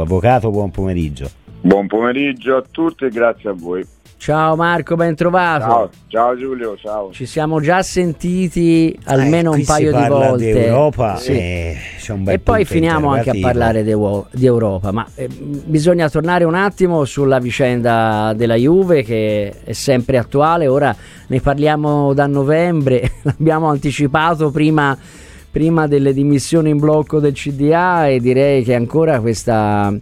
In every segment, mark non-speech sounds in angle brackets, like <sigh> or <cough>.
Avvocato, buon pomeriggio. Buon pomeriggio a tutti e grazie a voi. Ciao Marco, ben trovato. Ciao, ciao Giulio, ciao. Ci siamo già sentiti almeno Eh, un paio di volte. Di Europa Sì. e, c'è un bel E poi finiamo anche a parlare di, di Europa, ma eh, bisogna tornare un attimo sulla vicenda della Juve che è sempre attuale, ora ne parliamo da novembre, <laughs> l'abbiamo anticipato prima, prima delle dimissioni in blocco del CDA e direi che ancora questa,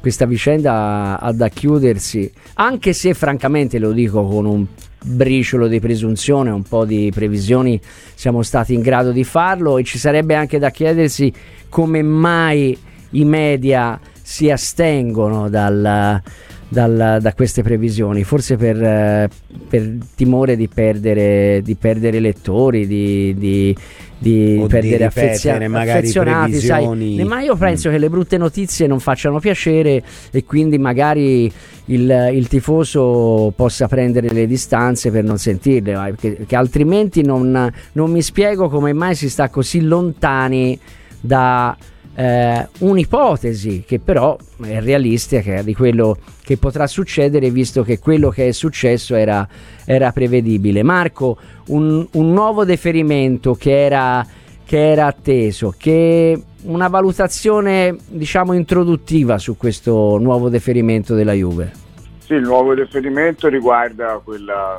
questa vicenda ha da chiudersi, anche se francamente lo dico con un briciolo di presunzione, un po' di previsioni siamo stati in grado di farlo e ci sarebbe anche da chiedersi come mai i media si astengono dal- dal- da queste previsioni, forse per, eh, per timore di perdere, di perdere lettori, di, di- di O di perdere ripetere affezia- magari affezionati. sai. Ma io penso Mm. che le brutte notizie non facciano piacere e quindi magari il, il tifoso possa prendere le distanze per non sentirle, perché, perché altrimenti non, non mi spiego come mai si sta così lontani da eh, un'ipotesi che però è realistica di quello che potrà succedere visto che quello che è successo era, era prevedibile. Marco, un, un nuovo deferimento che era, che era atteso, che una valutazione diciamo introduttiva su questo nuovo deferimento della Juve. Sì, il nuovo riferimento riguarda quella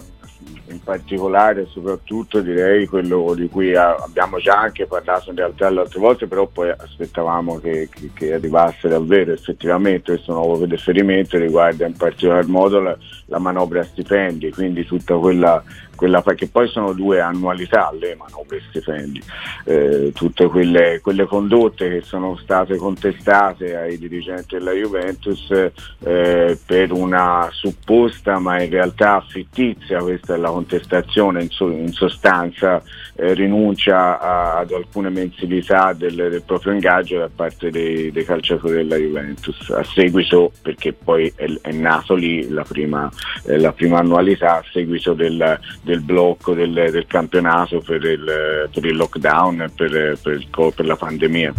in particolare soprattutto direi quello di cui a- abbiamo già anche parlato in realtà le altre volte, però poi aspettavamo che, che- arrivasse davvero effettivamente questo nuovo riferimento riguarda in particolar modo la, la manovra stipendi, quindi tutta quella, quella che poi sono due annualità le manovre stipendi, eh, tutte quelle, quelle condotte che sono state contestate ai dirigenti della Juventus eh, per una supposta ma in realtà fittizia, questa è la contestazione in, so- in sostanza, eh, rinuncia a- ad alcune mensilità del, del proprio ingaggio da parte dei, dei calciatori della Juventus, a seguito, perché poi è, è nato lì la prima, eh, la prima annualità, a seguito del, del blocco del, del campionato per il, per il lockdown e per, per per la pandemia.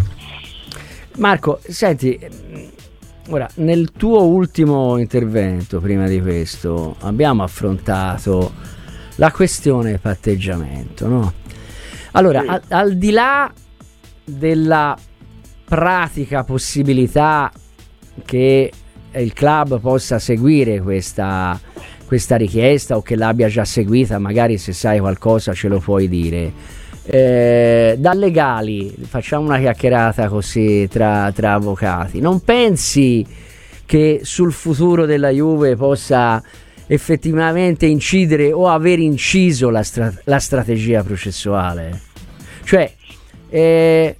Marco, senti, ora nel tuo ultimo intervento, prima di questo, abbiamo affrontato la questione patteggiamento, no? Allora, Sì. al, al di là della pratica possibilità che il club possa seguire questa, questa richiesta o che l'abbia già seguita, magari se sai qualcosa ce lo puoi dire. Eh, da legali, facciamo una chiacchierata così tra, tra avvocati. Non pensi che sul futuro della Juve possa effettivamente incidere o aver inciso la, stra- la strategia processuale? Cioè, eh,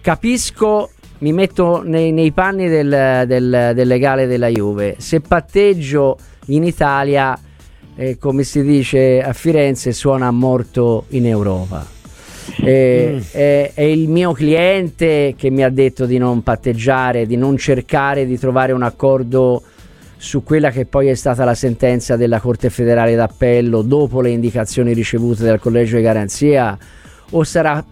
capisco, mi metto nei, nei panni del, del- del legale della Juve. Se patteggio in Italia, eh, come si dice a Firenze, suona morto in Europa. Eh, Mm. è, è il mio cliente che mi ha detto di non patteggiare, di non cercare di trovare un accordo su quella che poi è stata la sentenza della Corte federale d'appello dopo le indicazioni ricevute dal collegio di garanzia o sarà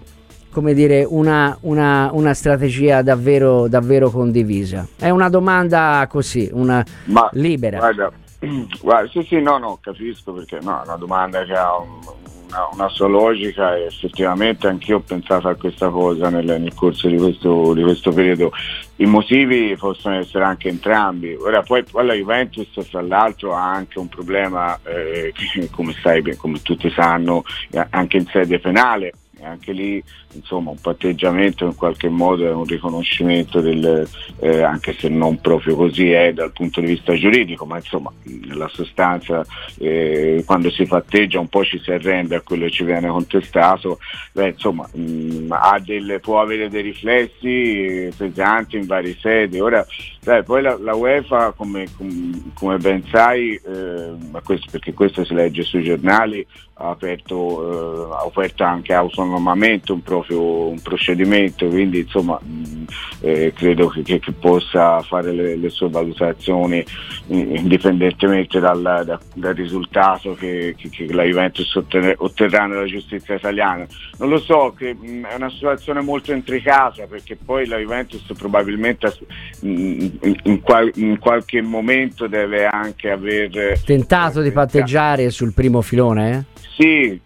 come dire una, una- una strategia davvero, davvero condivisa? È una domanda così, una Ma libera. Guarda, <clears throat> guarda, sì, sì, no, no, capisco perché no, è una domanda che ha un- una, una sua logica e effettivamente anch'io ho pensato a questa cosa nel, nel corso di questo, di questo periodo. I motivi possono essere anche entrambi. Ora poi, poi la Juventus fra l'altro ha anche un problema, eh, <laughs> come sai, come tutti sanno, eh, anche in sede penale. E anche lì insomma un patteggiamento in qualche modo è un riconoscimento del, eh, anche se non proprio così è dal punto di vista giuridico, ma insomma nella sostanza eh, quando si patteggia un po' ci si arrende a quello che ci viene contestato, beh, insomma mh, ha delle- può avere dei riflessi eh, pesanti in varie sedi. Ora, sai, poi la, la UEFA come, com- come ben sai, eh, questo, perché questo si legge sui giornali, ha aperto, eh, ha offerto anche auto autonomamente un proprio un procedimento, quindi insomma mh, eh, credo che, che, che, possa fare le, le sue valutazioni indipendentemente dal, da, dal risultato che, che, la Juventus otterrà nella giustizia italiana. Non lo so, mh, è una situazione molto intricata perché poi la Juventus probabilmente mh, in, qual, in qualche momento deve anche aver tentato di patteggiare sul primo filone? Eh? Sì,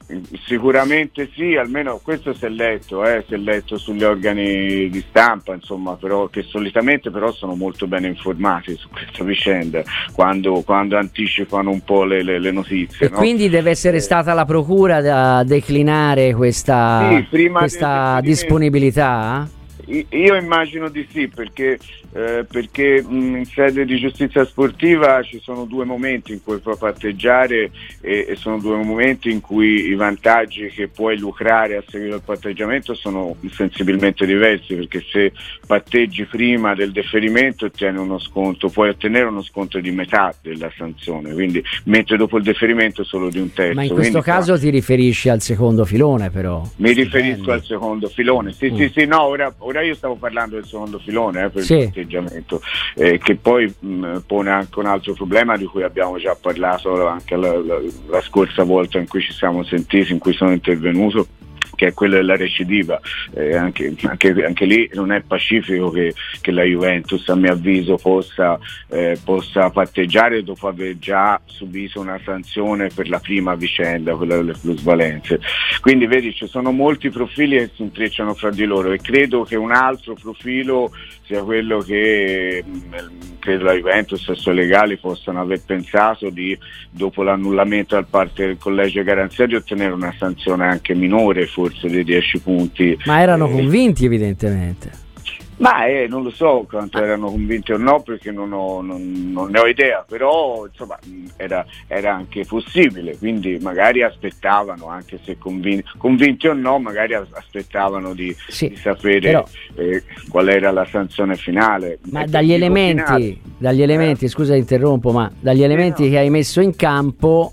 sicuramente sì, almeno questo si è letto, eh, si è letto sugli organi di stampa, insomma, però, che solitamente però sono molto ben informati su questa vicenda quando, quando anticipano un po' le, le, le notizie. E no? quindi deve essere eh. stata la procura a declinare questa, sì, questa disponibilità? Io immagino di sì, perché, eh, perché in sede di giustizia sportiva ci sono due momenti in cui puoi patteggiare e, e, sono due momenti in cui i vantaggi che puoi lucrare a seguito del patteggiamento sono sensibilmente diversi, perché se patteggi prima del deferimento ottieni uno sconto, puoi ottenere uno sconto di metà della sanzione, quindi, mentre dopo il deferimento solo di un terzo. Ma in questo quindi, caso ti riferisci al secondo filone però? Mi riferisco al secondo filone, sì mm. sì sì, no, ora, ora ora io stavo parlando del secondo filone eh, per sì. il patteggiamento, eh, che poi mh, pone anche un altro problema di cui abbiamo già parlato anche la, la, la scorsa volta in cui ci siamo sentiti, in cui sono intervenuto che è quello della recidiva. Eh, anche, anche, anche, lì non è pacifico che, che, la Juventus, a mio avviso, possa, eh, possa, patteggiare dopo aver già subito una sanzione per la prima vicenda, quella delle plusvalenze. Quindi vedi, ci sono molti profili che si intrecciano fra di loro e credo che un altro profilo sia quello che credo la Juventus e i suoi legali possano aver pensato di, dopo l'annullamento da parte del collegio garanzia, di ottenere una sanzione anche minore, forse di 10 punti. Ma erano eh, convinti evidentemente. Ma eh, non lo so quanto erano convinti o no perché non, ho, non, non ne ho idea, però insomma era, era, anche possibile, quindi magari aspettavano, anche se convinti, convinti o no, magari aspettavano di, sì, di sapere però, eh, qual era la sanzione finale. Ma dagli elementi, dagli elementi, eh. scusa interrompo, ma dagli elementi no. che hai messo in campo,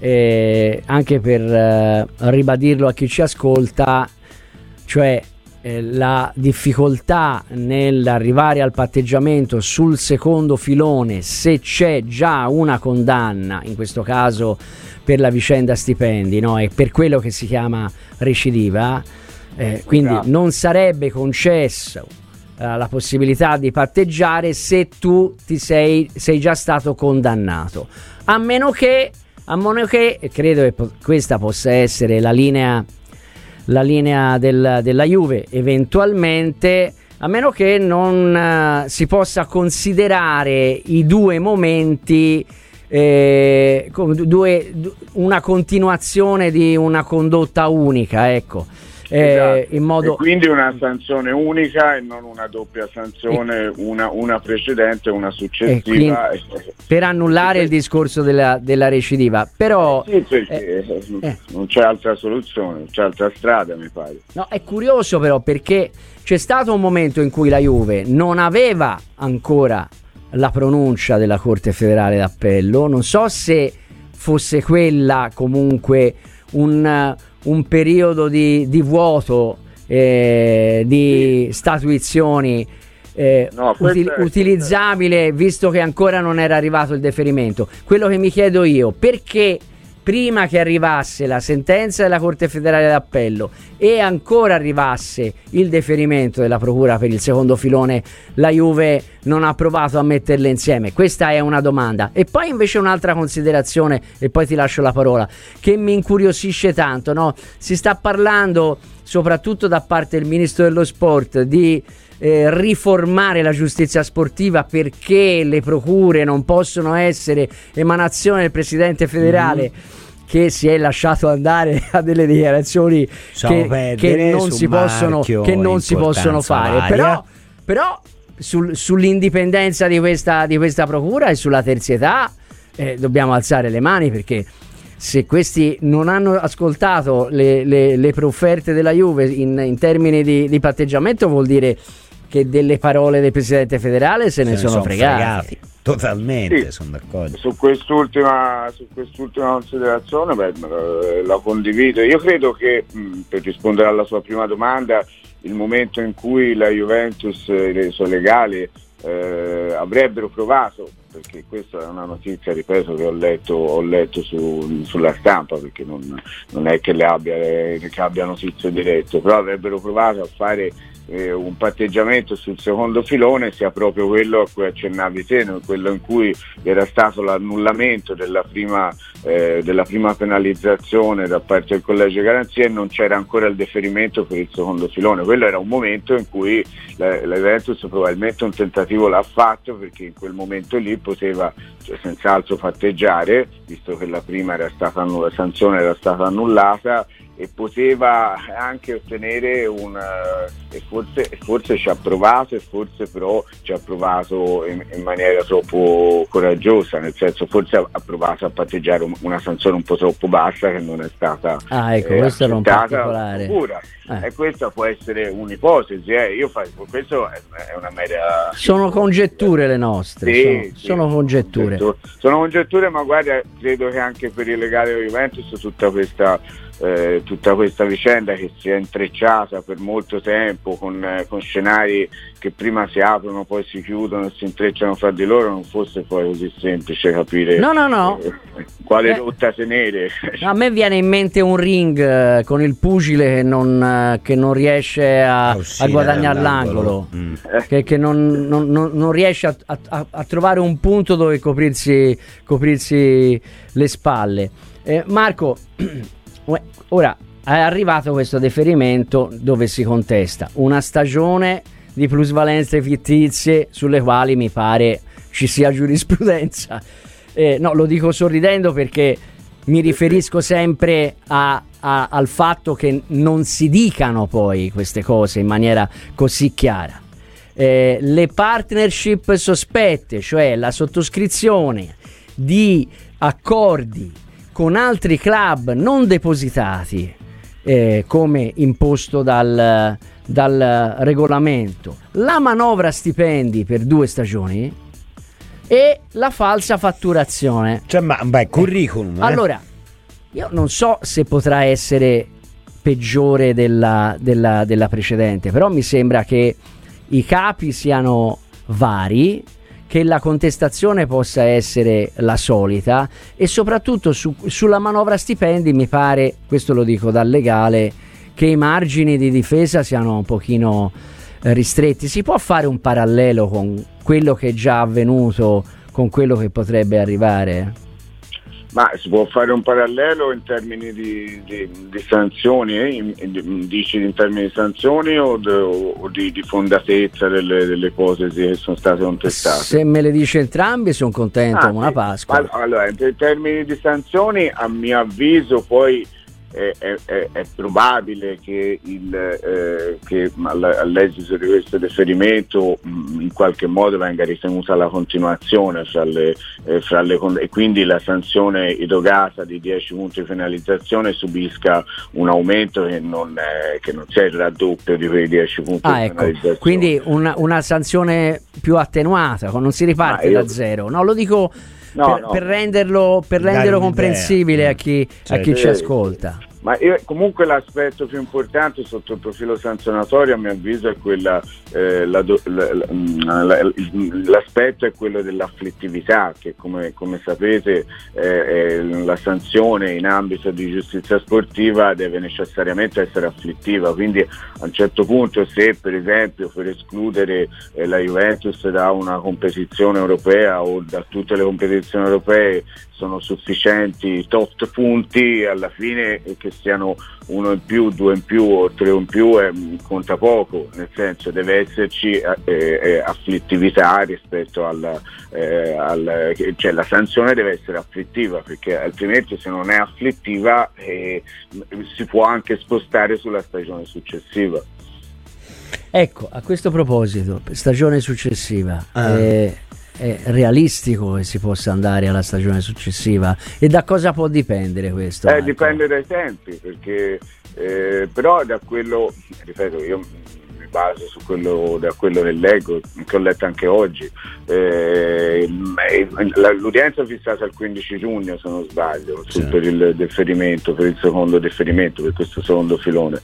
eh, anche per eh, ribadirlo a chi ci ascolta, cioè eh, la difficoltà nell'arrivare al patteggiamento sul secondo filone se c'è già una condanna, in questo caso per la vicenda stipendi, no? è per quello che si chiama recidiva, eh, quindi non sarebbe concesso eh, la possibilità di patteggiare se tu ti sei, sei già stato condannato, a meno che, a meno che credo che po- questa possa essere la linea la linea del, della Juve eventualmente a meno che non uh, si possa considerare i due momenti eh, due, una continuazione di una condotta unica ecco eh, esatto. modo... E quindi una sanzione unica e non una doppia sanzione, e... una, una, precedente e una successiva. Quindi, per annullare il discorso della, della recidiva, però... Eh, sì, perché eh, eh, non c'è altra soluzione, non c'è altra strada mi pare. No, è curioso però perché c'è stato un momento in cui la Juve non aveva ancora la pronuncia della Corte federale d'appello, non so se fosse quella comunque un un periodo di, di vuoto, eh, di sì. statuizioni eh, no, util- utilizzabile visto che ancora non era arrivato il deferimento. Quello che mi chiedo io, perché prima che arrivasse la sentenza della Corte federale d'appello e ancora arrivasse il deferimento della Procura per il secondo filone, la Juve non ha provato a metterle insieme? Questa è una domanda. E poi invece un'altra considerazione, e poi ti lascio la parola, che mi incuriosisce tanto. No? Si sta parlando, soprattutto da parte del Ministro dello Sport, di eh, riformare la giustizia sportiva perché le procure non possono essere emanazione del presidente federale. Mm-hmm che si è lasciato andare <laughs> a delle dichiarazioni che, che, non, si possono, che non si possono, fare. Però, però sul, sull'indipendenza di questa, di questa, procura e sulla terzietà eh, dobbiamo alzare le mani perché se questi non hanno ascoltato le, le, le profferte della Juve in, in termini di, di patteggiamento vuol dire che delle parole del presidente federale se, se ne, sono, sono fregati. fregati. Totalmente, Sì. sono d'accordo. Su quest'ultima, su quest'ultima considerazione beh, eh, la condivido. Io credo che, mh, per rispondere alla sua prima domanda, il momento in cui la Juventus e i suoi legali eh, avrebbero provato, perché questa è una notizia, ripeto, che ho letto, ho letto su- sulla stampa, perché non, non è che, le abbia, che abbia notizie dirette, però avrebbero provato a fare eh, un patteggiamento sul secondo filone sia proprio quello a cui accennavi te, quello in cui era stato l'annullamento della prima, eh, della prima penalizzazione da parte del collegio garanzia e non c'era ancora il deferimento per il secondo filone. Quello era un momento in cui la, Juventus probabilmente un tentativo l'ha fatto perché in quel momento lì poteva cioè, senz'altro patteggiare, visto che la prima era stata la sanzione era stata annullata e poteva anche ottenere un eh, e forse, forse ci ha provato e forse però ci ha provato in, in maniera troppo coraggiosa nel senso forse ha, ha provato a patteggiare un- una sanzione un po' troppo bassa che non è stata Ah, ecco, eh, questo era un particolare. pura. Eh. e questa può essere un'ipotesi eh. io faccio, questo è, è una mera Sono congetture le nostre, sì, sono, sì, sono congetture. Sono, congetture, ma guarda, credo che anche per il legale Juventus tutta questa, eh, tutta questa vicenda che si è intrecciata per molto tempo con, eh, con scenari che prima si aprono, poi si chiudono e si intrecciano fra di loro, non fosse poi così semplice capire No, no, no. eh, quale Eh. rotta tenere. A me viene in mente un ring eh, con il pugile che non, eh, che non riesce a, A a guadagnare l'angolo, Mm. che, che non, non- non- riesce a, a- a trovare un punto dove coprirsi, coprirsi le spalle. Eh, Marco, <clears throat> ora è arrivato questo deferimento dove si contesta una stagione di plusvalenze fittizie sulle quali mi pare ci sia giurisprudenza. Eh, no, lo dico sorridendo perché mi riferisco sempre a- a- al fatto che non si dicano poi queste cose in maniera così chiara. Eh, le partnership sospette, cioè la sottoscrizione di accordi con altri club non depositati eh, come imposto dal, dal regolamento, la manovra stipendi per due stagioni e la falsa fatturazione. Cioè, ma beh, curriculum. eh. Allora, io non so se potrà essere peggiore della, della- della precedente, però mi sembra che i capi siano vari, che la contestazione possa essere la solita e soprattutto su- sulla manovra stipendi mi pare, questo lo dico dal legale, che i margini di difesa siano un pochino eh, ristretti. Si può fare un parallelo con quello che è già avvenuto, con quello che potrebbe arrivare? Ma si può fare un parallelo in termini di, di- di sanzioni? eh? In- in- dici in termini di sanzioni o, de- o di, di fondatezza delle, delle ipotesi che sono state contestate? Se me le dice entrambi sono contento, Ah, buona sì. Pasqua. Ma- Allora, in termini di sanzioni, a mio avviso, poi è, è- è- probabile che, il, eh, che all- all'esito di questo deferimento mh, in qualche modo venga ritenuta la continuazione fra le, eh, fra le e quindi la sanzione irrogata di 10 punti di penalizzazione subisca un aumento che non, è- che non sia il raddoppio di quei 10 punti Ah, di ecco. penalizzazione. Quindi una, una sanzione più attenuata, non si riparte Ma io- da zero. No, lo dico No, per, no. per renderlo, per renderlo comprensibile a chi, a chi ci ascolta. Ma io- comunque l'aspetto più importante sotto il profilo sanzionatorio a mio avviso è quella, eh, la la- la- mm, la- l'aspetto è quello dell'afflittività che come, come sapete eh, la sanzione in ambito di giustizia sportiva deve necessariamente essere afflittiva, quindi a un certo punto se per esempio per escludere eh, la Juventus da una competizione europea o da tutte le competizioni europee sono sufficienti tot punti, alla fine eh, che siano uno in più, due in più o tre in più eh, conta poco, nel senso deve esserci eh, eh, afflittività rispetto al, eh, al cioè la sanzione deve essere afflittiva perché altrimenti se non è afflittiva eh, si può anche spostare sulla stagione successiva. Ecco, a questo proposito, stagione successiva, Ah. È, è realistico che si possa andare alla stagione successiva? E da cosa può dipendere questo? Eh, dipende dai tempi, perché eh, però da quello, ripeto, io base su quello, da quello che leggo, che ho letto anche oggi. Eh, l'udienza è fissata il 15 giugno se non sbaglio sì. per il deferimento, per il secondo deferimento, per questo secondo filone.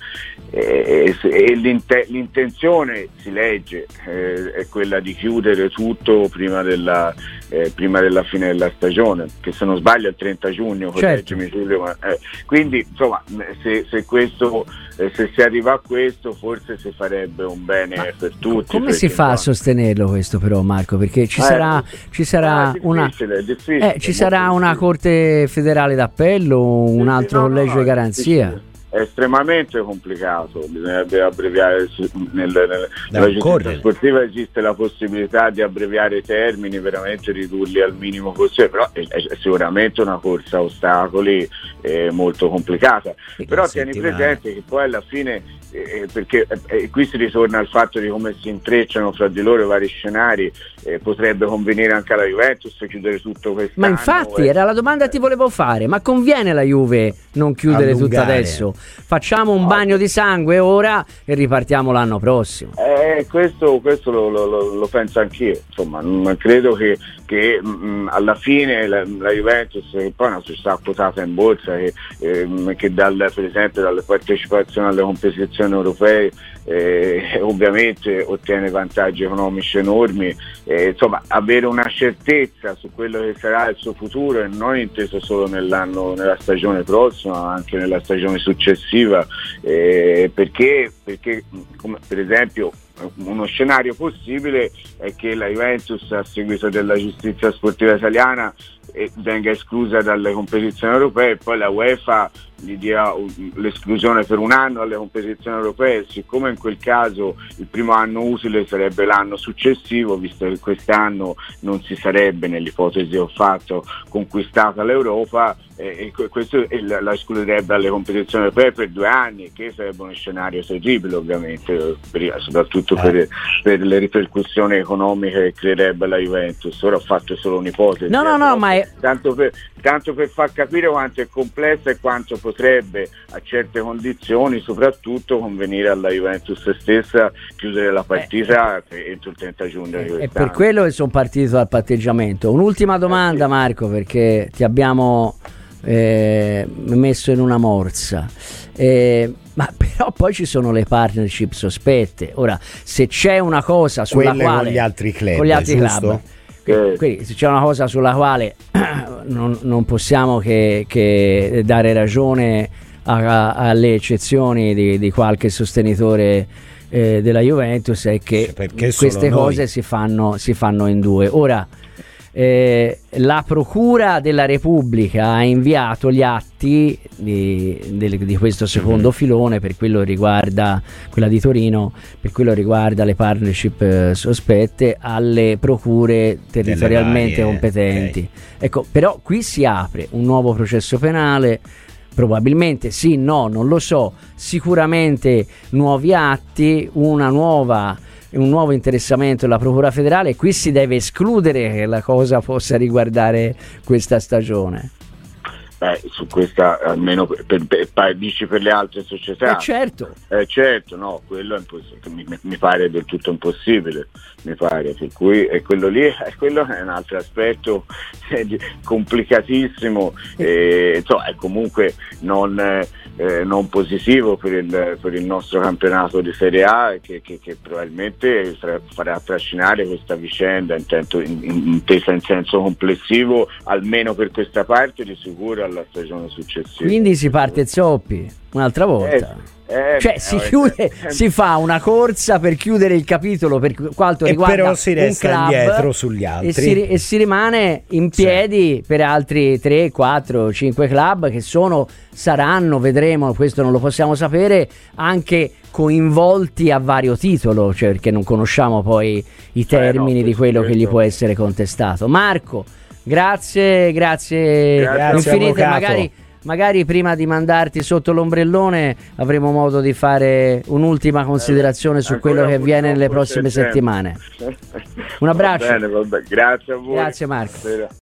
E, e l'intenzione si legge eh, è quella di chiudere tutto prima della, eh, prima della, fine della stagione, che se non sbaglio è il 30 giugno, certo. Giulio, ma, eh, quindi insomma se, se, questo, eh, se, si arriva a questo forse si farebbe un bene ma per tutti. Come si fa a sostenerlo questo però Marco? Perché ci eh, sarà, ci sarà, ah, una, eh, ci sarà una Corte federale d'appello, un altro no, collegio no, di garanzia è estremamente complicato, bisognerebbe abbreviare nel, nel, nella giustizia sportiva esiste la possibilità di abbreviare i termini, veramente ridurli al minimo possibile, però è, è sicuramente una corsa a ostacoli eh, molto complicata. Però tieni presente che poi alla fine eh, perché eh, qui si ritorna al fatto di come si intrecciano fra di loro i vari scenari, eh, potrebbe convenire anche alla Juventus chiudere tutto questo. Ma infatti era la domanda che ti volevo fare, ma conviene alla Juve non chiudere tutto adesso? Facciamo un no. bagno di sangue ora e ripartiamo l'anno prossimo. Eh, questo, questo lo, lo, lo, penso anch'io, insomma, credo che, che mh, mm, alla fine la, la, Juventus, che poi è una società quotata in borsa, che, eh, che dal, per esempio dalle partecipazioni alle competizioni europee eh, <laughs> ovviamente ottiene vantaggi economici enormi, eh, insomma avere una certezza su quello che sarà il suo futuro e non inteso solo nella stagione prossima, ma anche nella stagione successiva, eh, perché, perché come, per esempio uno scenario possibile è che la Juventus a seguito della giustizia sportiva italiana eh, venga esclusa dalle competizioni europee e poi la UEFA gli dia l'esclusione per un anno alle competizioni europee, siccome in quel caso il primo anno utile sarebbe l'anno successivo, visto che quest'anno non si sarebbe, nell'ipotesi che ho fatto, conquistata l'Europa, eh, e questo la escluderebbe dalle competizioni europee per due anni, che sarebbe uno scenario terribile ovviamente, per, soprattutto per, eh. per, le ripercussioni economiche che creerebbe la Juventus. Ora ho fatto solo un'ipotesi. No, no, eh, no, ma è... tanto, per, tanto per far capire quanto è complessa e quanto potrebbe a certe condizioni soprattutto convenire alla Juventus stessa chiudere la partita eh, entro il 30 giugno. Eh, è per quello che sono partito dal patteggiamento. Un'ultima domanda eh sì. Marco perché ti abbiamo eh, messo in una morsa. Eh, ma <laughs> però poi ci sono le partnership sospette. Ora, se c'è una cosa sulla Quelle quale con gli altri club, con gli altri club quindi, se c'è una cosa sulla quale <clears throat> non, non possiamo che, che, dare ragione a, a, alle eccezioni di, di qualche sostenitore eh, della Juventus è che queste cose si fanno, si fanno in due. Ora, eh, la Procura della Repubblica ha inviato gli atti di, di, di questo secondo mm-hmm. filone per quello riguarda quella di Torino, per quello riguarda le partnership eh, sospette alle procure territorialmente competenti. Okay. Ecco, però qui si apre un nuovo processo penale probabilmente sì, no, non lo so, sicuramente nuovi atti, una nuova un nuovo interessamento della Procura federale, qui si deve escludere che la cosa possa riguardare questa stagione. Beh, su questa almeno per, per, per, dici per le altre società. Eh certo. Eh certo, no, quello mi, mi, pare del tutto impossibile, mi pare, per cui e quello lì quello è un altro aspetto complicatissimo, e, insomma, è comunque non, eh, non positivo per il, per il, nostro campionato di Serie A che, che, che probabilmente farà trascinare questa vicenda intento, in, intesa in senso complessivo, almeno per questa parte di sicuro alla stagione successiva. Quindi si parte zoppi un'altra volta. Eh, eh, cioè si, chiude, eh, si fa una corsa per chiudere il capitolo per quanto e riguarda però si resta un indietro sugli altri e si, e si rimane in piedi sì. per altri 3, 4, 5 club che sono, saranno, vedremo, questo non lo possiamo sapere, anche coinvolti a vario titolo, cioè perché non conosciamo poi i termini eh no, di quello che gli può essere contestato. Marco, grazie, grazie, grazie infinite, magari magari prima di mandarti sotto l'ombrellone avremo modo di fare un'ultima considerazione su quello che avviene nelle prossime settimane. <laughs> Un abbraccio. Va bene, va bene. Grazie a voi. Grazie Marco.